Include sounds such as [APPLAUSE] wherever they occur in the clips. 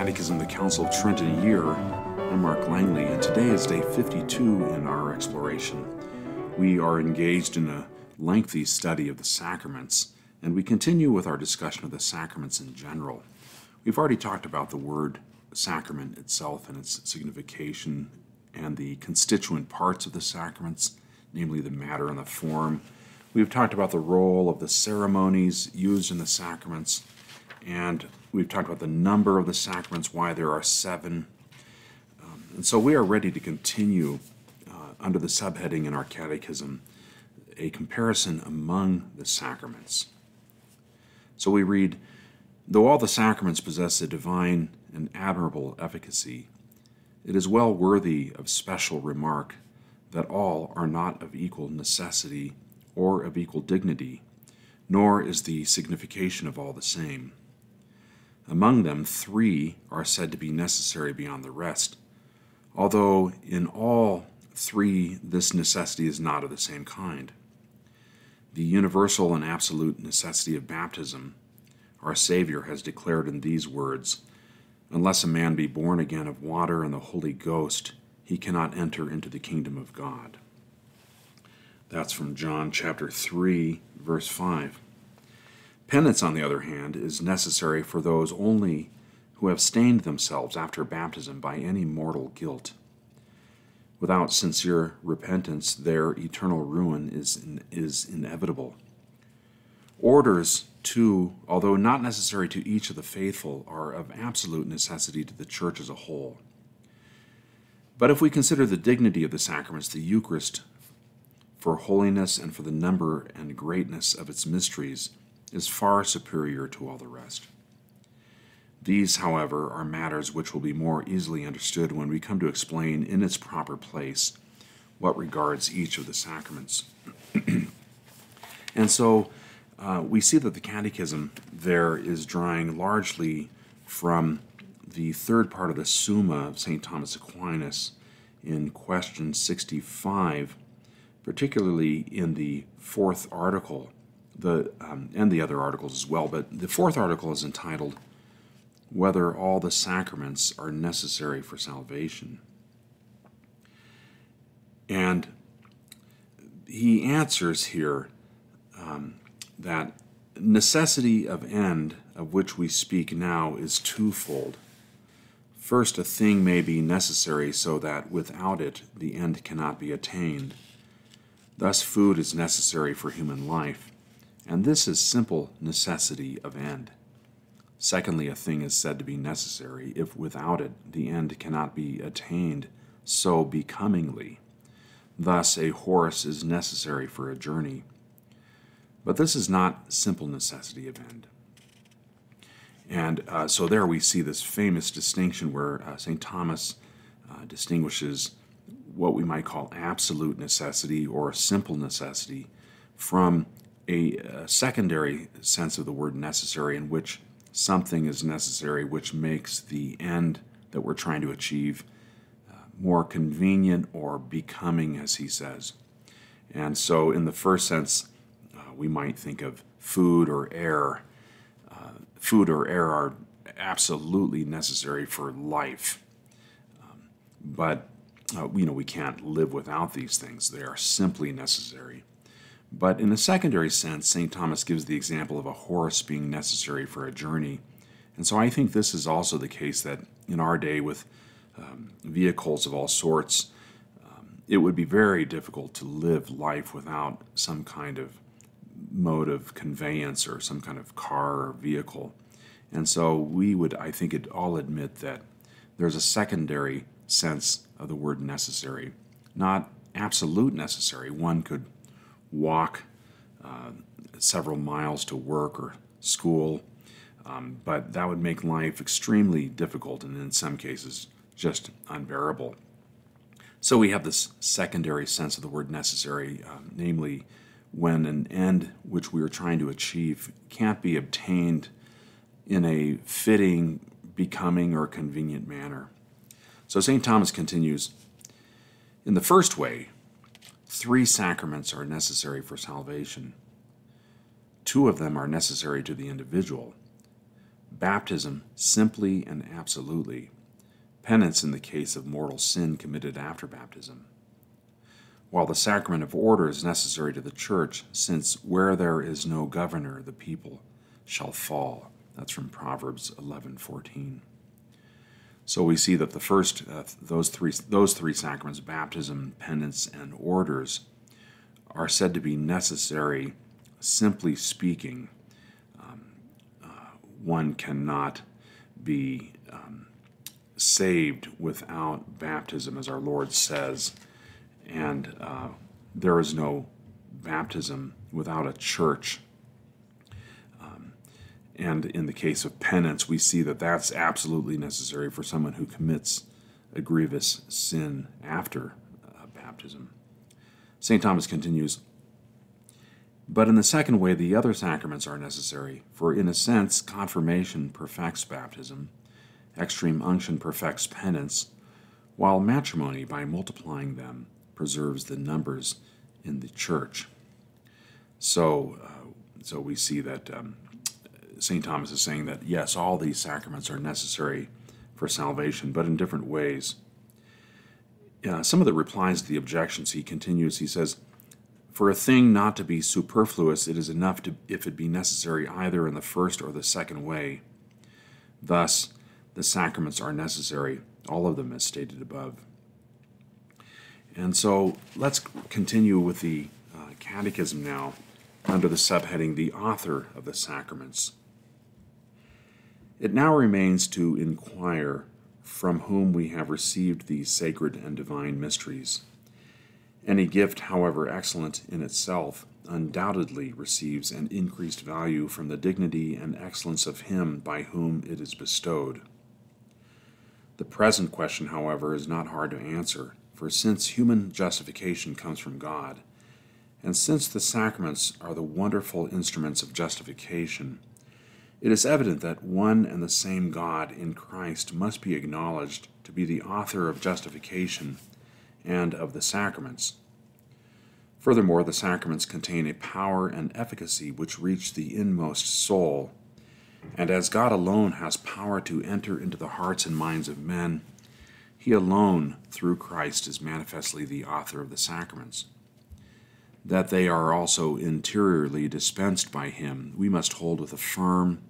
Catechism of the Council of Trent in a year. I'm Mark Langley, and today is day 52 in our exploration. We are engaged in a lengthy study of the sacraments, and we continue with our discussion of the sacraments in general. We've already talked about the word sacrament itself and its signification and the constituent parts of the sacraments, namely the matter and the form. We've talked about the role of the ceremonies used in the sacraments, and we've talked about the number of the sacraments, why there are seven. Um, and so we are ready to continue uh, under the subheading in our catechism a comparison among the sacraments. So we read, Though all the sacraments possess a divine and admirable efficacy, it is well worthy of special remark that all are not of equal necessity or of equal dignity, nor is the signification of all the same. Among them, three are said to be necessary beyond the rest, although in all three this necessity is not of the same kind. The universal and absolute necessity of baptism, our Savior has declared in these words Unless a man be born again of water and the Holy Ghost, he cannot enter into the kingdom of God. That's from John chapter 3, verse 5. Penance, on the other hand, is necessary for those only who have stained themselves after baptism by any mortal guilt. Without sincere repentance, their eternal ruin is, is inevitable. Orders, too, although not necessary to each of the faithful, are of absolute necessity to the church as a whole. But if we consider the dignity of the sacraments, the Eucharist, for holiness and for the number and greatness of its mysteries, is far superior to all the rest. These, however, are matters which will be more easily understood when we come to explain in its proper place what regards each of the sacraments. [CLEARS THROAT] and so uh, we see that the Catechism there is drawing largely from the third part of the Summa of St. Thomas Aquinas in question 65, particularly in the fourth article the um, and the other articles as well. But the fourth article is entitled "Whether All the Sacraments Are Necessary for Salvation," and he answers here um, that necessity of end of which we speak now is twofold. First, a thing may be necessary so that without it the end cannot be attained. Thus, food is necessary for human life and this is simple necessity of end. Secondly, a thing is said to be necessary if without it the end cannot be attained so becomingly. Thus, a horse is necessary for a journey. But this is not simple necessity of end. And uh, so there we see this famous distinction where uh, St. Thomas uh, distinguishes what we might call absolute necessity or simple necessity from a, a secondary sense of the word necessary in which something is necessary which makes the end that we're trying to achieve uh, more convenient or becoming, as he says. And so, in the first sense, uh, we might think of food or air. Uh, food or air are absolutely necessary for life. Um, but, uh, you know, we can't live without these things, they are simply necessary. But in a secondary sense, St. Thomas gives the example of a horse being necessary for a journey. And so I think this is also the case that in our day, with um, vehicles of all sorts, um, it would be very difficult to live life without some kind of mode of conveyance or some kind of car or vehicle. And so we would, I think, it all admit that there's a secondary sense of the word necessary, not absolute necessary. One could walk uh, several miles to work or school, um, but that would make life extremely difficult and in some cases just unbearable. So we have this secondary sense of the word necessary, um, namely when an end which we are trying to achieve can't be obtained in a fitting, becoming, or convenient manner. So St. Thomas continues In the first way, Three sacraments are necessary for salvation. Two of them are necessary to the individual, baptism simply and absolutely, penance in the case of mortal sin committed after baptism. While the sacrament of order is necessary to the church, since where there is no governor, the people shall fall. That's from Proverbs 11:14. So we see that the first uh, those three those three sacraments, baptism, penance, and orders, are said to be necessary. Simply speaking, um, uh, one cannot be um, saved without baptism, as our Lord says, and uh, there is no baptism without a church. And in the case of penance, we see that that's absolutely necessary for someone who commits a grievous sin after uh, baptism. St. Thomas continues But in the second way, the other sacraments are necessary, for in a sense, confirmation perfects baptism, extreme unction perfects penance, while matrimony, by multiplying them, preserves the numbers in the church. So, uh, so we see that um, St. Thomas is saying that yes, all these sacraments are necessary for salvation, but in different ways uh, some of the replies to the objections, he continues, he says, For a thing not to be superfluous, it is enough to, if it be necessary either in the first or the second way. Thus, the sacraments are necessary, all of them as stated above. And so let's continue with the uh, Catechism now under the subheading The Author of the Sacraments. It now remains to inquire from whom we have received these sacred and divine mysteries. Any gift, however excellent in itself, undoubtedly receives an increased value from the dignity and excellence of him by whom it is bestowed. The present question, however, is not hard to answer, for since human justification comes from God, and since the sacraments are the wonderful instruments of justification, it is evident that one and the same God in Christ must be acknowledged to be the author of justification and of the sacraments. Furthermore, the sacraments contain a power and efficacy which reach the inmost soul, and as God alone has power to enter into the hearts and minds of men, he alone, through Christ, is manifestly the author of the sacraments. That they are also interiorly dispensed by him, we must hold with a firm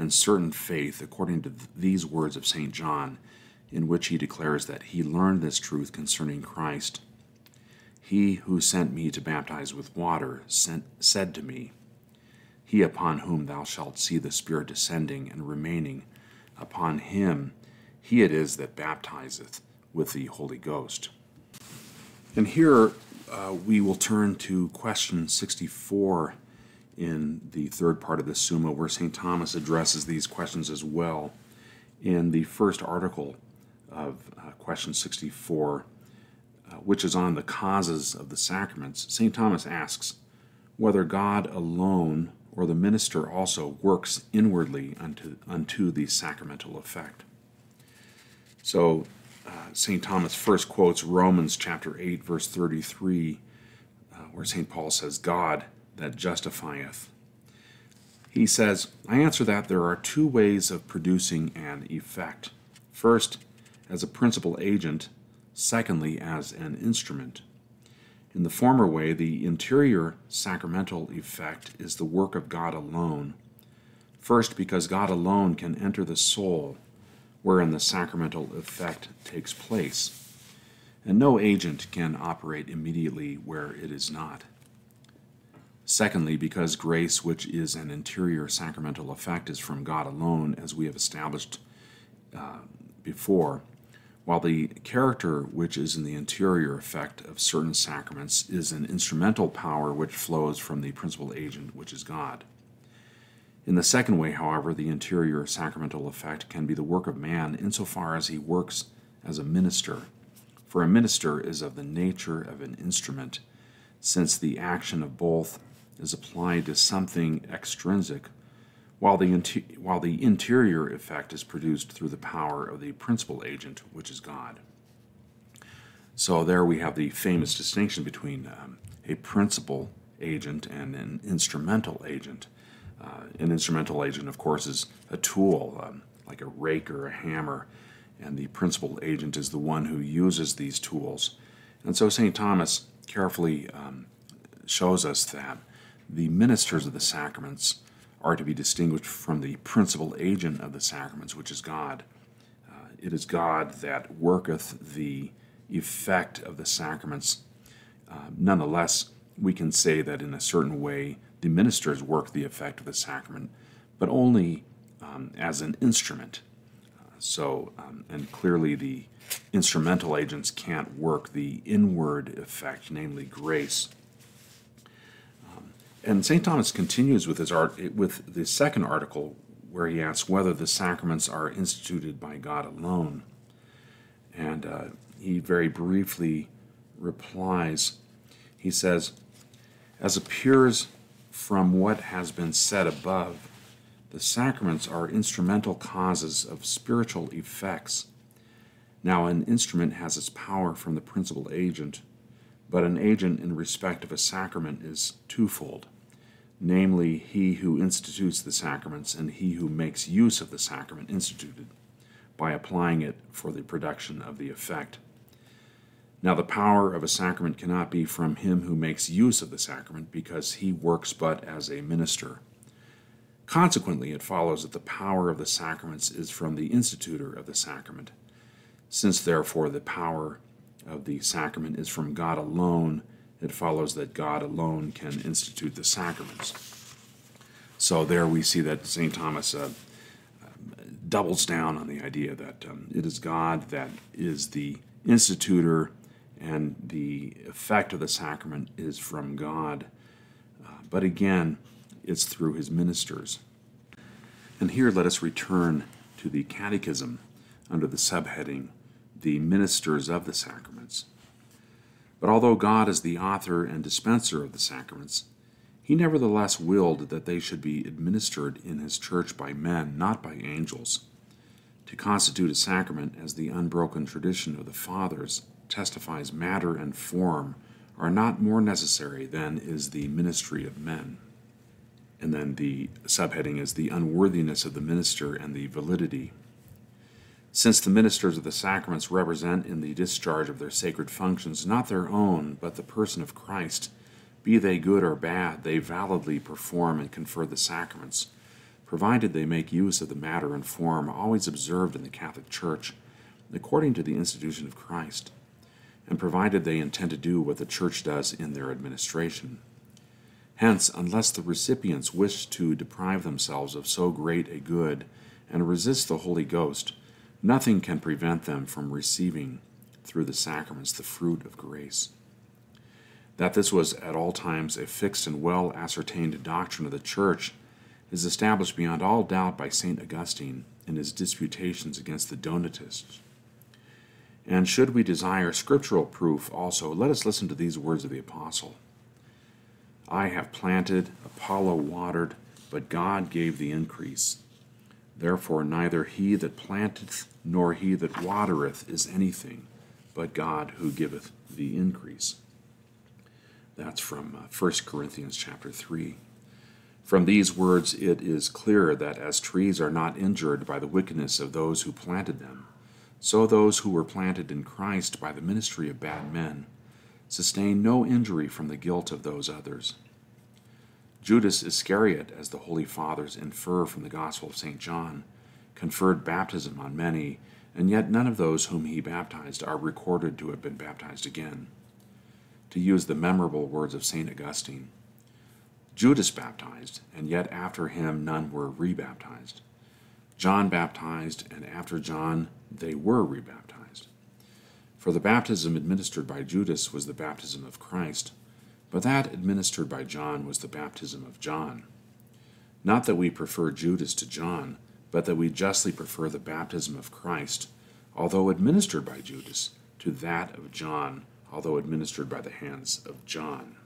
and certain faith according to these words of St. John, in which he declares that he learned this truth concerning Christ. He who sent me to baptize with water sent, said to me, He upon whom thou shalt see the Spirit descending and remaining, upon him he it is that baptizeth with the Holy Ghost. And here uh, we will turn to question 64 in the third part of the Summa, where St. Thomas addresses these questions as well. In the first article of uh, question 64, uh, which is on the causes of the sacraments, St. Thomas asks whether God alone or the minister also works inwardly unto, unto the sacramental effect. So, uh, St. Thomas first quotes Romans chapter 8, verse 33, uh, where St. Paul says, God that justifieth. He says, I answer that there are two ways of producing an effect. First, as a principal agent, secondly, as an instrument. In the former way, the interior sacramental effect is the work of God alone. First, because God alone can enter the soul, wherein the sacramental effect takes place, and no agent can operate immediately where it is not. Secondly, because grace, which is an interior sacramental effect, is from God alone, as we have established uh, before, while the character which is in the interior effect of certain sacraments is an instrumental power which flows from the principal agent, which is God. In the second way, however, the interior sacramental effect can be the work of man insofar as he works as a minister. For a minister is of the nature of an instrument, since the action of both is applied to something extrinsic, while the, inter- while the interior effect is produced through the power of the principal agent, which is God. So there we have the famous distinction between um, a principal agent and an instrumental agent. Uh, an instrumental agent, of course, is a tool, um, like a rake or a hammer, and the principal agent is the one who uses these tools. And so St. Thomas carefully um, shows us that the ministers of the sacraments are to be distinguished from the principal agent of the sacraments, which is God. Uh, it is God that worketh the effect of the sacraments. Uh, nonetheless, we can say that in a certain way the ministers work the effect of the sacrament, but only um, as an instrument. Uh, so, um, and clearly the instrumental agents can't work the inward effect, namely grace. And St. Thomas continues with his art with the second article where he asks whether the sacraments are instituted by God alone. And uh, he very briefly replies. He says, As appears from what has been said above, the sacraments are instrumental causes of spiritual effects. Now, an instrument has its power from the principal agent, but an agent in respect of a sacrament is twofold namely, he who institutes the sacraments and he who makes use of the sacrament instituted by applying it for the production of the effect. Now, the power of a sacrament cannot be from him who makes use of the sacrament, because he works but as a minister. Consequently, it follows that the power of the sacraments is from the institutor of the sacrament. Since, therefore, the power of the sacrament is from God alone, it follows that God alone can institute the sacraments. So, there we see that St. Thomas uh, doubles down on the idea that um, it is God that is the institutor and the effect of the sacrament is from God. Uh, but again, it's through his ministers. And here let us return to the Catechism under the subheading, The Ministers of the Sacraments. But although God is the author and dispenser of the sacraments, he nevertheless willed that they should be administered in his church by men, not by angels. To constitute a sacrament as the unbroken tradition of the fathers testifies matter and form are not more necessary than is the ministry of men. And then the subheading is the unworthiness of the minister and the validity. Since the ministers of the sacraments represent in the discharge of their sacred functions not their own, but the person of Christ, be they good or bad, they validly perform and confer the sacraments, provided they make use of the matter and form always observed in the Catholic Church, according to the institution of Christ and provided they intend to do what the Church does in their administration. Hence, unless the recipients wish to deprive themselves of so great a good and resist the Holy Ghost, nothing can prevent them from receiving through the sacraments the fruit of grace. That this was at all times a fixed and well ascertained doctrine of the Church is established beyond all doubt by St. Augustine in his disputations against the Donatists. And should we desire scriptural proof also, let us listen to these words of the Apostle I have planted, Apollo watered, but God gave the increase. Therefore, neither he that planteth nor he that watereth is anything, but God who giveth the increase. That's from uh, 1 Corinthians chapter 3. From these words, it is clear that as trees are not injured by the wickedness of those who planted them, so those who were planted in Christ by the ministry of bad men sustain no injury from the guilt of those others. Judas Iscariot, as the Holy Fathers infer from the Gospel of St. John, conferred baptism on many, and yet none of those whom he baptized are recorded to have been baptized again. To use the memorable words of St. Augustine, Judas baptized, and yet after him none were rebaptized. John baptized, and after John they were rebaptized. For the baptism administered by Judas was the baptism of Christ, but that administered by John was the baptism of John. Not that we prefer Judas to John, but that we justly prefer the baptism of Christ, although administered by Judas, to that of John, although administered by the hands of John.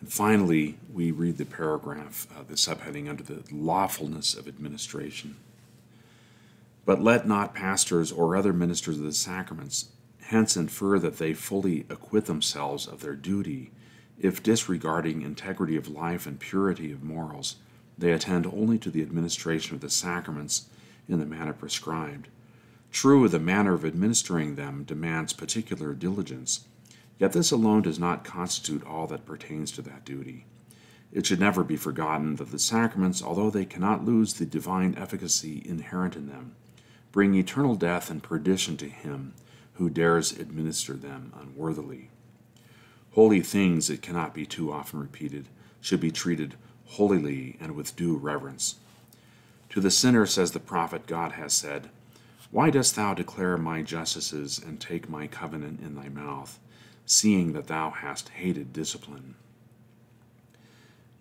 And finally, we read the paragraph, uh, the subheading under the lawfulness of administration. But let not pastors or other ministers of the sacraments hence infer that they fully acquit themselves of their duty if disregarding integrity of life and purity of morals, they attend only to the administration of the sacraments in the manner prescribed. True, the manner of administering them demands particular diligence, yet this alone does not constitute all that pertains to that duty. It should never be forgotten that the sacraments, although they cannot lose the divine efficacy inherent in them, bring eternal death and perdition to him who dares administer them unworthily. Holy things, it cannot be too often repeated, should be treated holily and with due reverence. To the sinner, says the prophet, God has said, Why dost thou declare my justices and take my covenant in thy mouth, seeing that thou hast hated discipline?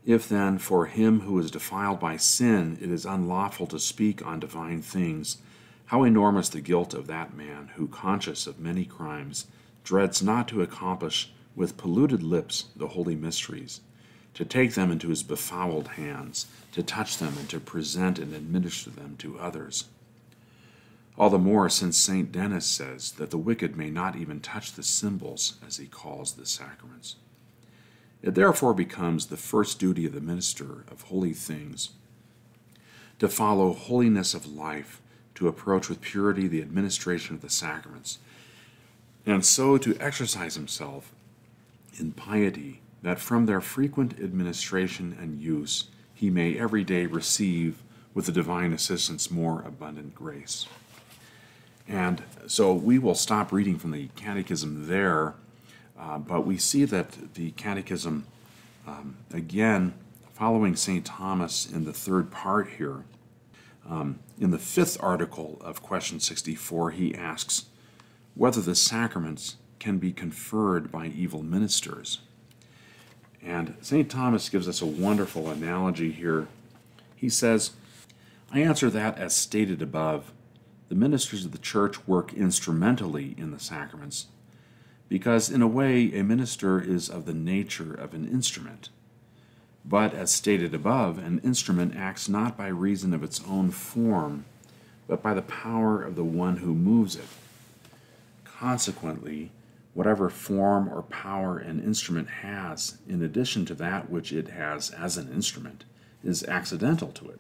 If then for him who is defiled by sin it is unlawful to speak on divine things, how enormous the guilt of that man who, conscious of many crimes, dreads not to accomplish with polluted lips the holy mysteries, to take them into his befouled hands, to touch them and to present and administer them to others. All the more since St. Denis says that the wicked may not even touch the symbols, as he calls the sacraments. It therefore becomes the first duty of the minister of holy things to follow holiness of life, to approach with purity the administration of the sacraments, and so to exercise himself in piety, that from their frequent administration and use he may every day receive with the divine assistance more abundant grace. And so we will stop reading from the Catechism there uh, but we see that the Catechism, um, again, following St. Thomas in the third part here, um, in the fifth article of question 64, he asks whether the sacraments can be conferred by evil ministers. And St. Thomas gives us a wonderful analogy here. He says, I answer that as stated above. The ministers of the church work instrumentally in the sacraments because, in a way, a minister is of the nature of an instrument. But, as stated above, an instrument acts not by reason of its own form, but by the power of the one who moves it. Consequently, whatever form or power an instrument has, in addition to that which it has as an instrument, is accidental to it.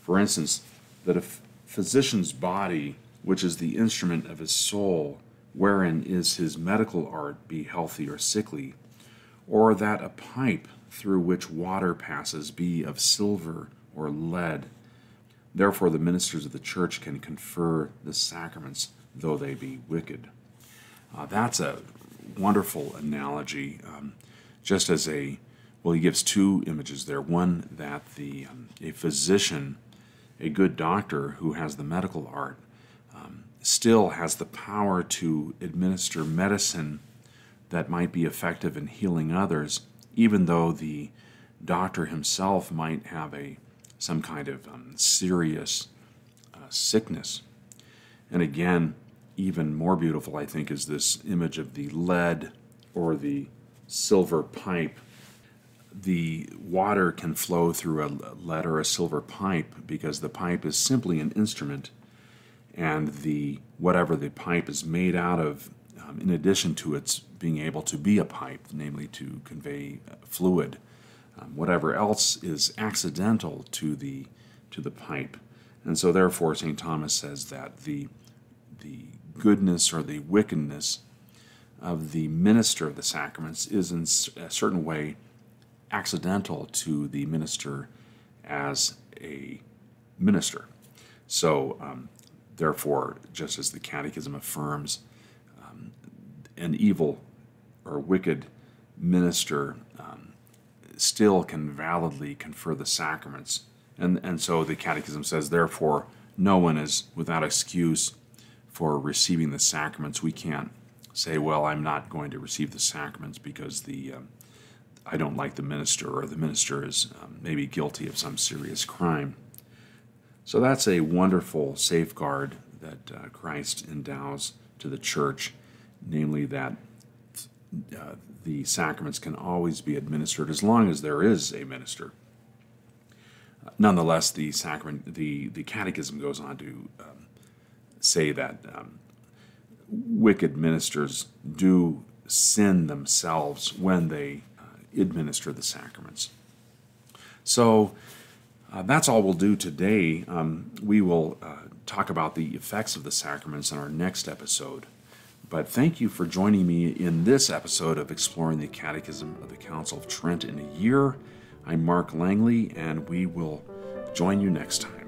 For instance, that a physician's body, which is the instrument of his soul, wherein is his medical art be healthy or sickly, or that a pipe through which water passes be of silver or lead. Therefore, the ministers of the church can confer the sacraments, though they be wicked. Uh, that's a wonderful analogy, um, just as a well, he gives two images there. One that the um, a physician, a good doctor who has the medical art, still has the power to administer medicine that might be effective in healing others, even though the doctor himself might have a some kind of um, serious uh, sickness. And again, even more beautiful, I think, is this image of the lead or the silver pipe. The water can flow through a lead or a silver pipe because the pipe is simply an instrument and the whatever the pipe is made out of, um, in addition to its being able to be a pipe, namely to convey fluid, um, whatever else is accidental to the to the pipe, and so therefore St. Thomas says that the the goodness or the wickedness of the minister of the sacraments is in a certain way accidental to the minister as a minister. So um, Therefore, just as the Catechism affirms, an evil or wicked minister um, still can validly confer the sacraments. And, and so the Catechism says, therefore, no one is without excuse for receiving the sacraments. We can't say, well, I'm not going to receive the sacraments because the um, I don't like the minister or the minister is um, maybe guilty of some serious crime. So that's a wonderful safeguard that uh, Christ endows to the church, namely that uh, the sacraments can always be administered as long as there is a minister. nonetheless, the sacrament, the, the Catechism goes on to um, say that um, wicked ministers do sin themselves when they uh, administer the sacraments. So Uh, that's all we'll do today. Um, we will uh, talk about the effects of the sacraments in our next episode. But thank you for joining me in this episode of Exploring the Catechism of the Council of Trent in a Year. I'm Mark Langley, and we will join you next time.